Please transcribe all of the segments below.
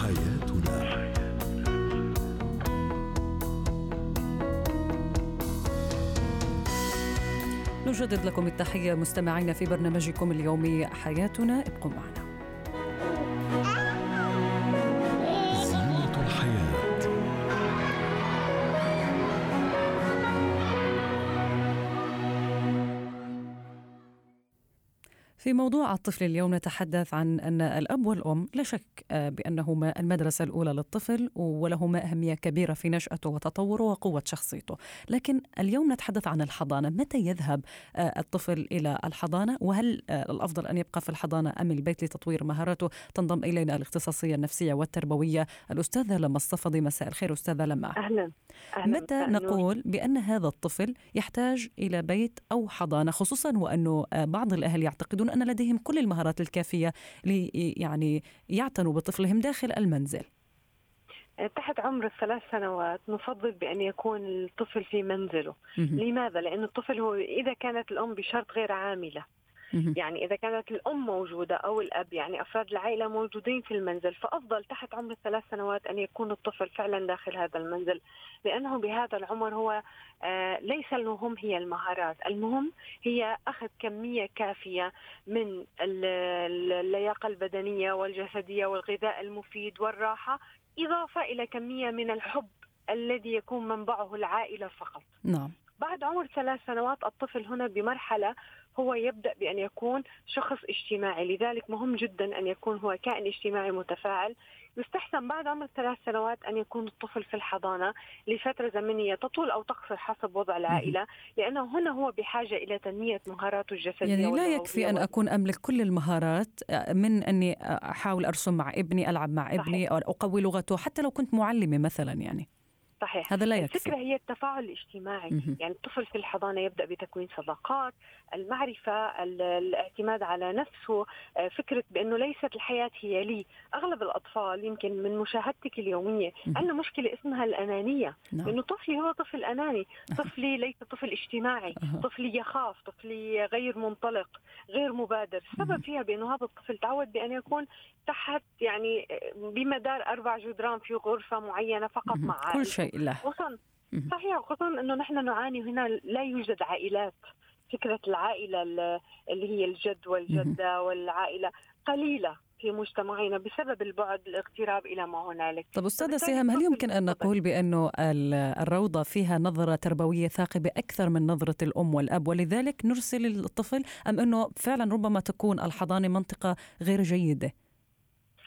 حياتنا. نجدد لكم التحية مستمعين في برنامجكم اليومي حياتنا. ابقوا معنا. في موضوع الطفل اليوم نتحدث عن أن الأب والأم لا شك آه، بأنهما المدرسة الأولى للطفل ولهما أهمية كبيرة في نشأته وتطوره وقوة شخصيته. لكن اليوم نتحدث عن الحضانة. متى يذهب آه، الطفل إلى الحضانة؟ وهل آه، الأفضل أن يبقى في الحضانة أم البيت لتطوير مهاراته؟ تنضم إلينا الاختصاصية النفسية والتربوية الأستاذة لما الصفدي. مساء الخير أستاذة لما. أهلا, أهلا. متى نقول بأن هذا الطفل يحتاج إلى بيت أو حضانة خصوصا وأنه بعض الأهل يعتقدون أن لديهم كل المهارات الكافية لي يعني يعتنوا بطفلهم داخل المنزل. تحت عمر الثلاث سنوات نفضل بأن يكون الطفل في منزله. لماذا؟ لأن الطفل هو إذا كانت الأم بشرط غير عاملة. يعني إذا كانت الأم موجودة أو الأب يعني أفراد العائلة موجودين في المنزل فأفضل تحت عمر الثلاث سنوات أن يكون الطفل فعلا داخل هذا المنزل لأنه بهذا العمر هو آه ليس المهم هي المهارات. المهم هي أخذ كمية كافية من اللياقة البدنية والجسدية والغذاء المفيد والراحة إضافة إلى كمية من الحب الذي يكون منبعه العائلة فقط. نعم. بعد عمر ثلاث سنوات الطفل هنا بمرحلة هو يبدأ بأن يكون شخص اجتماعي. لذلك مهم جدا أن يكون هو كائن اجتماعي متفاعل. يستحسن بعد عمر ثلاث سنوات أن يكون الطفل في الحضانة لفترة زمنية تطول أو تقصر حسب وضع العائلة لأنه هنا هو بحاجة إلى تنمية مهاراته الجسدية يعني لا يكفي أن أكون أملك كل المهارات من أني أحاول أرسم مع ابني ألعب مع ابني أو أقوي لغته حتى لو كنت معلمة مثلا يعني. صحيح. هذا لا يكفي. الفكرة هي التفاعل الاجتماعي. مه. يعني الطفل في الحضانة يبدأ بتكوين صداقات المعرفة الاعتماد على نفسه آه، فكرة بأنه ليست الحياة هي لي. أغلب الأطفال يمكن من مشاهدتك اليومية عندنا مشكلة اسمها الأنانية. نعم. لأنه طفلي هو طفل أناني. طفلي ليس طفل اجتماعي. طفلي يخاف طفلي غير منطلق غير مبادر. السبب فيها بأنه هذا الطفل تعود بأن يكون تحت يعني بمدار أربع جدران في غرفة معينة فقط مع كل شيء. له خصوصا صحيح خصوصا أنه نحن نعاني هنا لا يوجد عائلات. فكرة العائلة اللي هي الجد والجدة والعائلة قليلة في مجتمعنا بسبب البعد الاغتراب إلى ما هنالك. طب أستاذة سهام هل يمكن أن نقول بانه الروضة فيها نظرة تربوية ثاقبة أكثر من نظرة الأم والأب ولذلك نرسل الطفل أم أنه فعلا ربما تكون الحضانة منطقة غير جيدة؟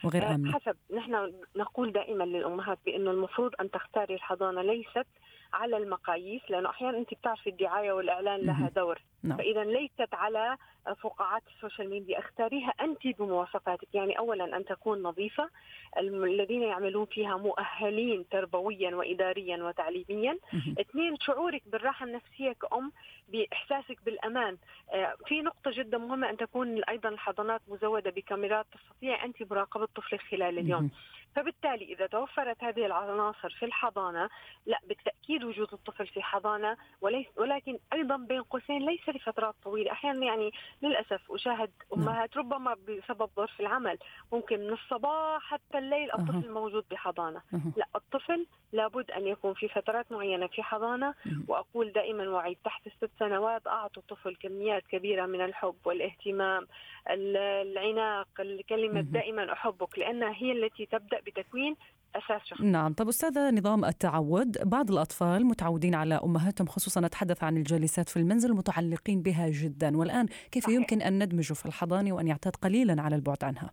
وغير آه، آمنة. حسب نحن نقول دائما للأمهات بأنه المفروض أن تختاري الحضانة ليست على المقاييس لأنه أحيانا أنت بتعرفي الدعاية والإعلان لها دور. نعم. فاذا ليست على فقاعات ال social media. اختاريها أنت بمواصفاتك. يعني اولا أن تكون نظيفة. الذين يعملون فيها مؤهلين تربويا واداريا وتعليميا. اثنين شعورك بالراحة النفسية كأم بإحساسك بالأمان. آه، في نقطة جدا مهمة أن تكون أيضا الحضانات مزودة بكاميرات تستطيع أنت مراقبة طفلك خلال اليوم. فبالتالي إذا توفرت هذه العناصر في الحضانة لا بالتأكيد وجود الطفل في حضانة وليس ولكن أيضا بين قوسين ليس لفترات طويلة. أحيانا يعني للأسف أشاهد نعم. أمهات ربما بسبب ظرف العمل ممكن من الصباح حتى الليل الطفل موجود بحضانة. لا الطفل لابد أن يكون في فترات معينة في حضانة. وأقول دائما وعيد تحت الست سنوات أعطوا الطفل كميات كبيرة من الحب والاهتمام العناق الكلمة دائما أحبك لأنها هي التي تبدأ بتكوين أساس شخصي. نعم، طب أستاذة نظام التعود، بعض الأطفال متعودين على أمهاتهم خصوصا نتحدث عن الجالسات في المنزل متعلقين بها جدا، والآن كيف صحيح. يمكن أن ندمجه في الحضانة وأن يعتاد قليلا على البعد عنها؟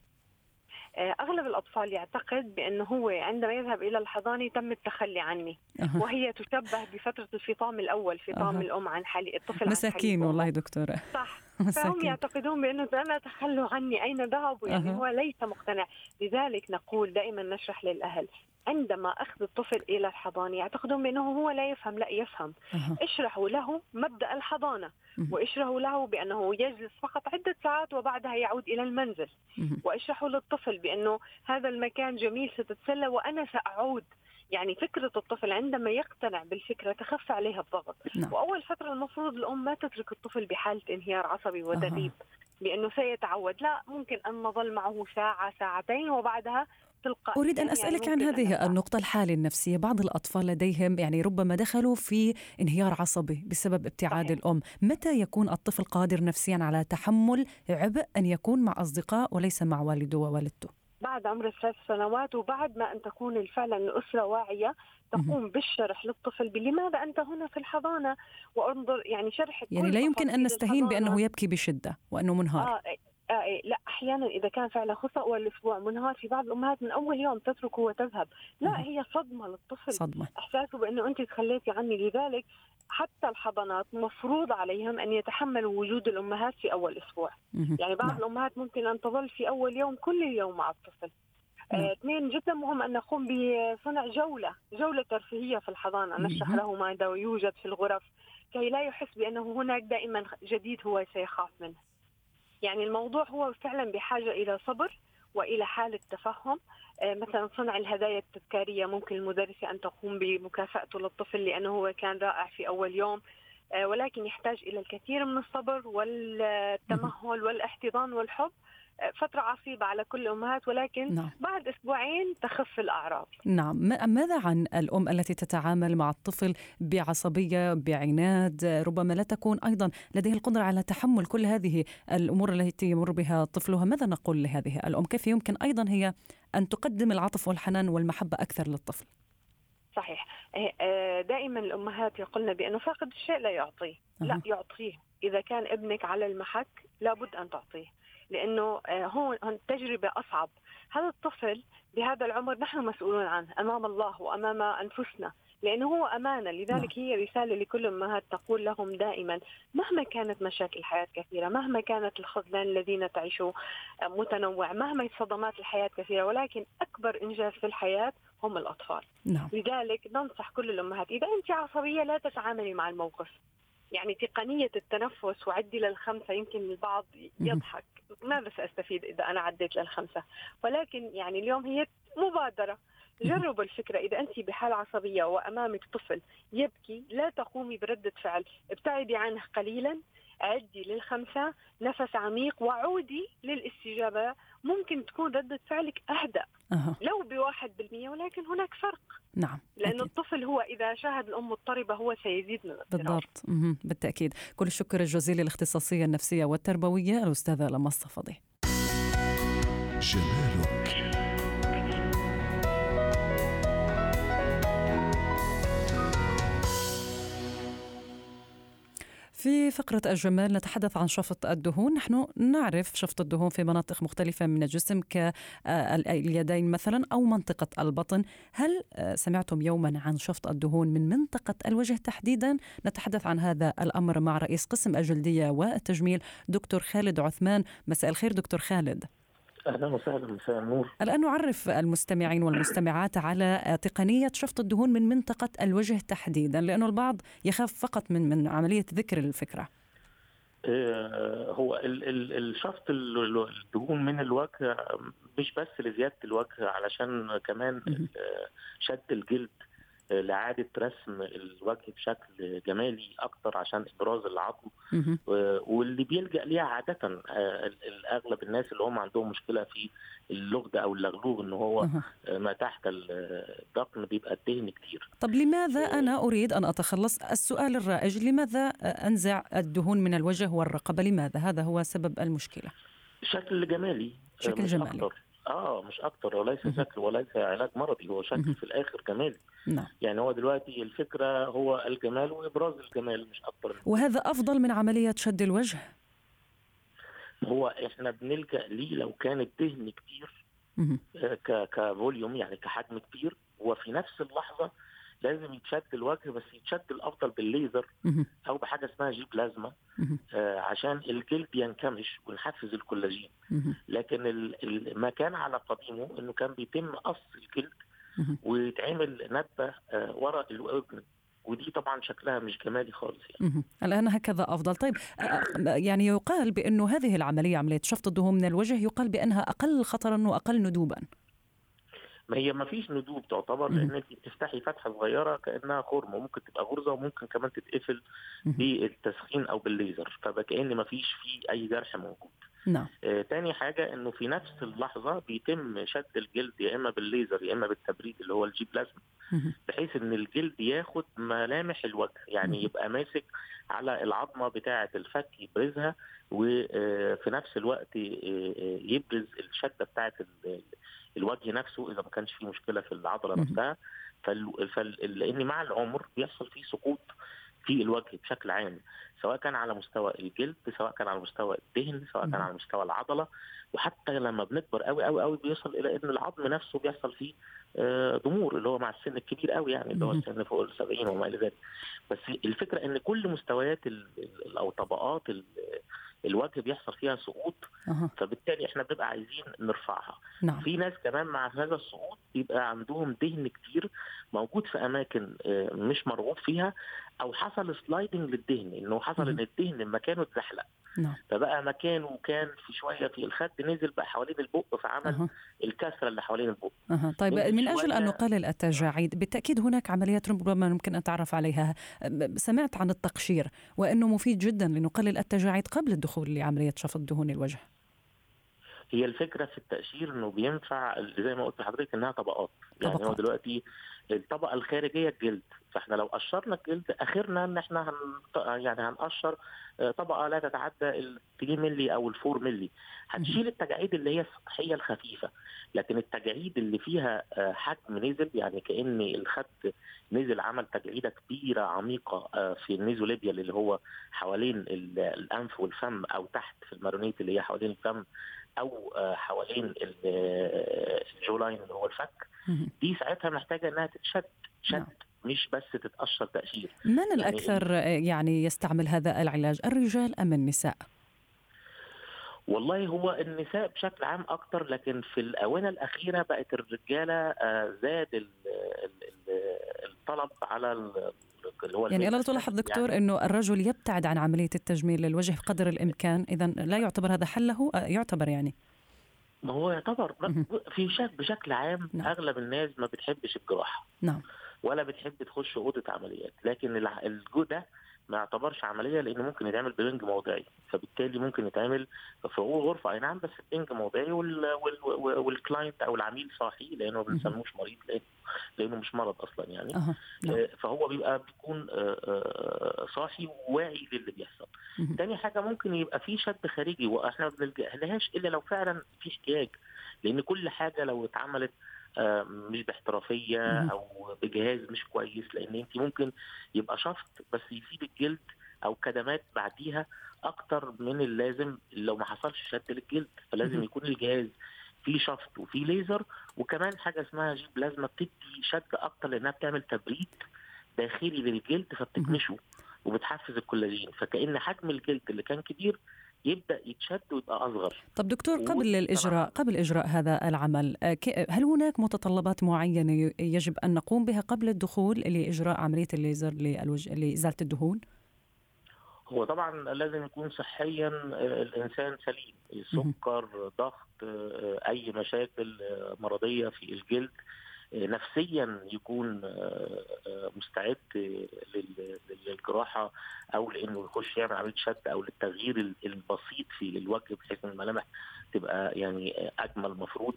آه، أغلب الأطفال يعتقد بانه هو عندما يذهب إلى الحضانة تم التخلي عني أه. وهي تشبه بفترة الفطام الأول فطام أه. الأم عن حالي الطفل مساكين والله دكتورة صح. فهم يعتقدون بأنه أنا تخلوا عني أين ذهبوا يعني أه. هو ليس مقتنع. لذلك نقول دائما نشرح للأهل عندما أخذ الطفل إلى الحضانة يعتقدون بأنه هو لا يفهم لا يفهم. أه. اشرحوا له مبدأ الحضانة واشرحوا له بأنه يجلس فقط عدة ساعات وبعدها يعود إلى المنزل. واشرحوا للطفل بأنه هذا المكان جميل ستتسلى وأنا سأعود. يعني فكرة الطفل عندما يقتنع بالفكرة تخف عليها الضغط. نعم. وأول فترة المفروض الأم ما تترك الطفل بحالة انهيار عصبي ودريب أه. بأنه سيتعود. لا ممكن أن نظل معه ساعة ساعتين وبعدها تلقائيا أريد أن يعني أسألك عن هذه النقطة الحاله النفسية. بعض الأطفال لديهم يعني ربما دخلوا في انهيار عصبي بسبب ابتعاد صحيح. الأم. متى يكون الطفل قادر نفسيا على تحمل عبء أن يكون مع أصدقاء وليس مع والده ووالدته؟ بعد عمر الثلاث سنوات وبعد ما أن تكون فعلا الأسرة واعية تقوم بالشرح للطفل بلماذا أنت هنا في الحضانة؟ وأنظر يعني شرح يعني لا يمكن أن نستهين بأنه يبكي بشدة وأنه منهار. آه آه إيه، لا أحيانا إذا كان فعلا خطأ اول أسبوع منهار في بعض الأمهات من أول يوم تتركه وتذهب. لا هي صدمة للطفل. صدمة. إحساسه بأنه أنت تخليتي عني لذلك. حتى الحضانات مفروض عليهم أن يتحملوا وجود الأمهات في أول أسبوع. يعني بعض نعم. الأمهات ممكن أن تظل في أول يوم كل اليوم مع الطفل. نعم. آه، اثنين جدا مهم أن نقوم بصنع جولة جولة ترفيهية في الحضانة. نشرح له ماذا يوجد في الغرف كي لا يحس بأنه هناك دائما جديد هو سيخاف منه. يعني الموضوع هو فعلا بحاجة إلى صبر. وإلى حالة تفهم. آه، مثلا صنع الهدايا التذكارية ممكن المدرسة أن تقوم بمكافأته للطفل لأنه هو كان رائع في أول يوم. آه، ولكن يحتاج إلى الكثير من الصبر والتمهل والإحتضان والحب. فترة عصيبة على كل الأمهات ولكن نعم. بعد أسبوعين تخف الأعراض. نعم. ماذا عن الأم التي تتعامل مع الطفل بعصبية بعناد؟ ربما لا تكون أيضا لديها القدرة على تحمل كل هذه الأمور التي يمر بها طفلها. ماذا نقول لهذه الأم؟ كيف يمكن أيضا هي أن تقدم العطف والحنان والمحبة أكثر للطفل؟ صحيح. إيه، آه، دائما الأمهات يقولن بأنه فاقد الشيء لا يعطيه. أه. لا يعطيه. إذا كان ابنك على المحك لابد أن تعطيه. لأنه آه، هون التجربه أصعب. هذا الطفل بهذا العمر نحن مسؤولون عنه أمام الله وأمام أنفسنا؟ لأنه هو أمانة. لذلك نعم. هي رسالة لكل الامهات تقول لهم دائما مهما كانت مشاكل الحياة كثيرة مهما كانت الخذلان الذين تعيشوا آه، متنوع مهما صدمات الحياة كثيرة ولكن أكبر إنجاز في الحياة هم الأطفال. نعم. لذلك ننصح كل الأمهات إذا أنت عصبية لا تتعاملي مع الموقف. يعني تقنية التنفس وعدي للخمسة يمكن البعض يضحك. ماذا سأستفيد إذا أنا عديت للخمسة. ولكن يعني اليوم هي مبادرة. جربوا الفكرة. إذا أنت بحالة عصبية وأمامك طفل يبكي لا تقومي بردة فعل. ابتعدي عنه قليلا. عدي للخمسة. نفس عميق. وعودي للاستجابة. ممكن تكون ردة فعلك أهدأ. أه. لو بواحد بالمية ولكن هناك فرق. نعم لأن أكيد. الطفل هو إذا شاهد الأم مضطربة هو سيزيد من الاضطراب. بالضبط. مه. بالتأكيد. كل الشكر الجزيل للاختصاصية النفسية والتربوية الأستاذة لما الصفدي جمالك في فقرة الجمال نتحدث عن شفط الدهون. نحن نعرف شفط الدهون في مناطق مختلفة من الجسم كاليدين مثلا أو منطقة البطن. هل سمعتم يوما عن شفط الدهون من منطقة الوجه تحديدا؟ نتحدث عن هذا الأمر مع رئيس قسم الجلدية والتجميل دكتور خالد عثمان. مساء الخير دكتور خالد. أهلا وسهلا مساء النور. الآن نعرف المستمعين والمستمعات على تقنية شفط الدهون من منطقة الوجه تحديدا لأنه البعض يخاف فقط من من عملية ذكر الفكرة. آه، هو الشفط الدهون من الوجه مش بس لزيادة الوجه علشان كمان شد الجلد. لإعادة رسم الوجه بشكل جمالي أكتر عشان إبراز العظم. واللي بيلجأ ليها عادة آه، أغلب الناس اللي هم عندهم مشكلة في اللغد أو اللغلوغ إن هو ما تحت الدقن بيبقى الدهن كتير. طب لماذا أنا أريد أن أتخلص؟ السؤال الرائج لماذا أنزع الدهون من الوجه والرقبة؟ لماذا؟ هذا هو سبب المشكلة. شكل جمالي شكل جمالي. أكتر. آه مش أكتر وليس شكل وليس علاج مرضي هو شكل في الآخر جمالي نعم. يعني هو دلوقتي الفكرة هو الجمال وإبراز الجمال مش أكتر. وهذا أفضل من عملية شد الوجه؟ هو إحنا بنلجأ ليه لو كان الدهن كتير آه، كفوليوم يعني كحجم كبير وفي نفس اللحظة لازم يتشد الوجه بس يتشد الأفضل بالليزر أو بحاجة اسمها J-Plasma آه عشان الجلد ينكمش ونحفز الكولاجين. لكن ما كان على قديمه إنه كان بيتم قص الجلد ويتعمل ندبة آه ورا الودن ودي طبعا شكلها مش جمالي خالص يعني. الان هكذا أفضل. طيب آه، آه، يعني يقال بأنه هذه العملية عملية شفط الدهون من الوجه يقال بأنها أقل خطرا وأقل ندوبا. ما هي ما فيش ندوب تعتبر لأن انت بتفتحي فتحة صغيرة كأنها خرم وممكن تبقى غرزة وممكن كمان تتقفل بالتسخين أو بالليزر فكأن ما فيش فيه أي جرح موجود. نعم. آه تاني حاجة إنه في نفس اللحظة بيتم شد الجلد يا إما بالليزر يا إما بالتبريد اللي هو ال J-Plasma بحيث إن الجلد ياخد ملامح الوجه يعني يبقى ماسك على العظمة بتاعة الفك يبرزها وفي نفس الوقت يبرز الشدة بتاعة الوجه نفسه إذا ما كانش فيه مشكلة في العضلة نفسها. فل... لأن مع العمر بيحصل فيه سقوط في الوجه بشكل عام سواء كان على مستوى الجلد سواء كان على مستوى الدهن سواء كان على مستوى العضلة. وحتى لما بنكبر قوي قوي قوي بيوصل إلى إن العظم نفسه بيحصل فيه ضمور اللي هو مع السن الكبير قوي يعني اللي هو السن فوق ال 70 وما إلى ذلك. بس الفكرة إن كل مستويات أو طبقات الوجه بيحصل فيها سقوط أه. فبالتالي إحنا بنبقى عايزين نرفعها نعم. في ناس كمان مع هذا السقوط بيبقى عندهم دهن كتير موجود في أماكن مش مرغوب فيها أو حصل سلايدنج للدهن إنه حصل إن الدهن مكانه اتزحلق نعم. فبقى مكانه كان في شوية في الخد نزل بقى حوالين البق فعمل أه. الكسرة اللي حوالين البق أه. طيب من أجل أن نقلل التجاعيد بالتأكيد هناك عمليات ربما ممكن أن تعرف عليها سمعت عن التقشير وأنه مفيد جدا لنقلل التجاعيد قبل الدخول لعملية شفط دهون الوجه هي الفكرة في التقشير إنه بينفع زي ما قلت لحضرتك إنها طبقات يعني طبقات. هو دلوقتي الطبقة الخارجية الجلد. فإحنا لو قشرنا الجلد أخرنا إن إحنا هن يعني هنقشر طبقة لا تتعدى ال 3 مللي أو ال 4 مللي هتشيل التجاعيد اللي هي السطحيه الخفيفة. لكن التجاعيد اللي فيها حجم نزل يعني كأن الخد نزل عمل تجعيدة كبيرة عميقة في النيزوليبيا اللي هو حوالين الأنف والفم أو تحت في المارونيت اللي هي حوالين الفم أو حوالين الجولاين اللي هو الفك دي ساعتها محتاجة إنها تتشد شد نعم. مش بس تتقشر تقشير من الأكثر يعني يستعمل هذا العلاج الرجال أم النساء؟ والله هو النساء بشكل عام أكتر لكن في الآونة الأخيرة بقت الرجالة زاد الطلب على اللي هو يعني الا تلاحظ دكتور يعني إنه الرجل يبتعد عن عملية التجميل للوجه قدر الإمكان اذا لا يعتبر هذا حل له يعتبر يعني. ما هو يعتبر في شك بشكل عام نعم. أغلب الناس ما بتحبش الجراحة. نعم. ولا بتحب تخش أوضة عمليات. لكن الجو ده ما يعتبرش عملية لأنه ممكن يتعمل ببنج موضعي فبالتالي ممكن يتعمل في غرفة أي نعم بس بنج موضعي وال وال والكلاينت أو العميل صاحي لأنه ما بنسموش مريض لأنه لأنه مش مرض أصلا يعني أه. نعم. فهو بيبقى بيكون صاحي وواعي للي بيحصل تاني حاجة ممكن يبقى في شد خارجي وإحنا ما بنلجاش إلا لو فعلا في احتياج لأن كل حاجة لو اتعملت مش باحترافية أو بجهاز مش كويس لأن انت ممكن يبقى شفط بس يسيب الجلد أو كدمات بعديها أكتر من اللازم لو ما حصلش شد للجلد. فلازم يكون الجهاز فيه شفط وفيه ليزر. وكمان حاجة اسمها J-Plasma بتدي شد أكتر لأنها بتعمل تبريد داخلي للجلد فبتكمشه وبتحفز الكولاجين. فكأن حجم الجلد اللي كان كبير يبدأ يتشد ويبقى أصغر. طب دكتور قبل الإجراء قبل إجراء هذا العمل هل هناك متطلبات معينة يجب أن نقوم بها قبل الدخول لإجراء عملية الليزر للوجه لإزالة الدهون؟ هو طبعا لازم يكون صحيا الإنسان سليم. سكر ضغط أي مشاكل مرضية في الجلد نفسيا يكون مستعد للجراحة أو لإنه يخش يعمل عملية شد أو للتغيير البسيط في الوجه بحيث إن الملامح تبقى يعني أجمل مفروض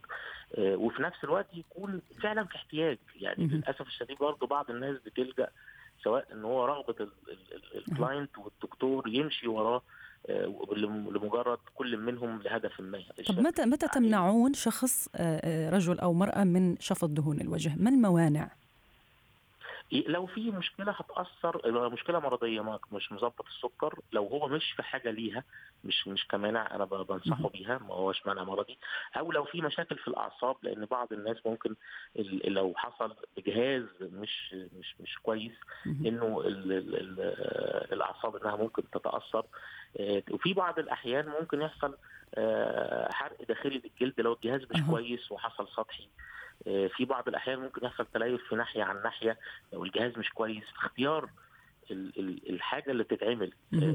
وفي نفس الوقت يكون فعلا في احتياج. يعني للأسف الشديد برضه بعض الناس بتلجأ سواء إن هو رغبة الكلاينت والدكتور يمشي وراه لمجرد كل منهم لهدف ما. طب متى متى تمنعون شخص رجل أو مرأة من شفط دهون الوجه؟ ما الموانع؟ لو في مشكلة هتأثر مشكلة مرضية مش مظبط السكر لو هو مش في حاجة ليها مش مش كمانع أنا بنصحه بيها ما هوش مانع مرضي. أو لو في مشاكل في الأعصاب لأن بعض الناس ممكن لو حصل بجهاز مش مش مش كويس إنه ال ال ال الأعصاب إنها ممكن تتأثر. وفي بعض الأحيان ممكن يحصل حرق داخلي للجلد لو الجهاز مش كويس وحصل سطحي. في بعض الأحيان ممكن يحصل تليف في ناحية عن ناحية لو الجهاز مش كويس. اختيار الحاجة اللي تتعمل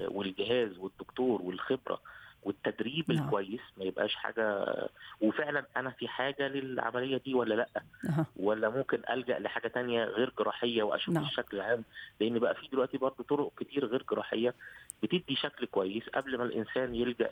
والجهاز والدكتور والخبرة والتدريب نعم. الكويس ما يبقاش حاجة وفعلا أنا في حاجة للعملية دي ولا لأ أه. ولا ممكن ألجأ لحاجة تانية غير جراحية وأشوف نعم. الشكل العام لأن بقى في دلوقتي برضه طرق كتير غير جراحية بتدي شكل كويس قبل ما الإنسان يلجأ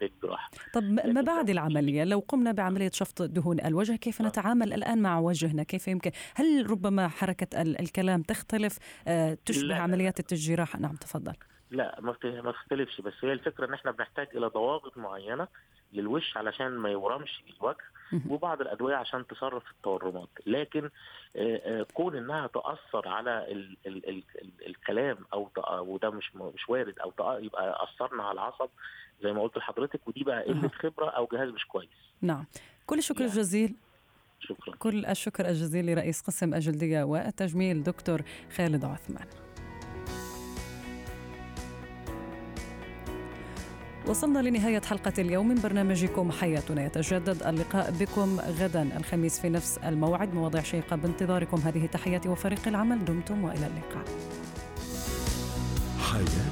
للجراحة طب ما بعد العملية لو قمنا بعملية شفط دهون الوجه كيف نعم. نتعامل الآن مع وجهنا كيف يمكن هل ربما حركة الكلام تختلف آه، تشبه لا. عمليات التجراح نعم تفضل لا ما تختلفش. بس هي الفكرة إن إحنا بنحتاج إلى ضوابط معينة للوش علشان ما يورمش الوجه وبعض الأدوية عشان تصرف التورمات. لكن كون إنها تأثر على ال ال ال ال الكلام أو وده مش مش وارد أو يبقى أثرنا على العصب زي ما قلت لحضرتك ودي بقى قلة خبرة أو جهاز مش كويس. نعم. كل الشكر يعني. الجزيل شكرا. كل الشكر الجزيل لرئيس قسم الجلدية والتجميل دكتور خالد عثمان. وصلنا لنهاية حلقة اليوم من برنامجكم. حياتنا يتجدد. اللقاء بكم غدا الخميس في نفس الموعد. مواضيع شيقة بانتظاركم. هذه تحياتي وفريق العمل. دمتم وإلى اللقاء. حياتي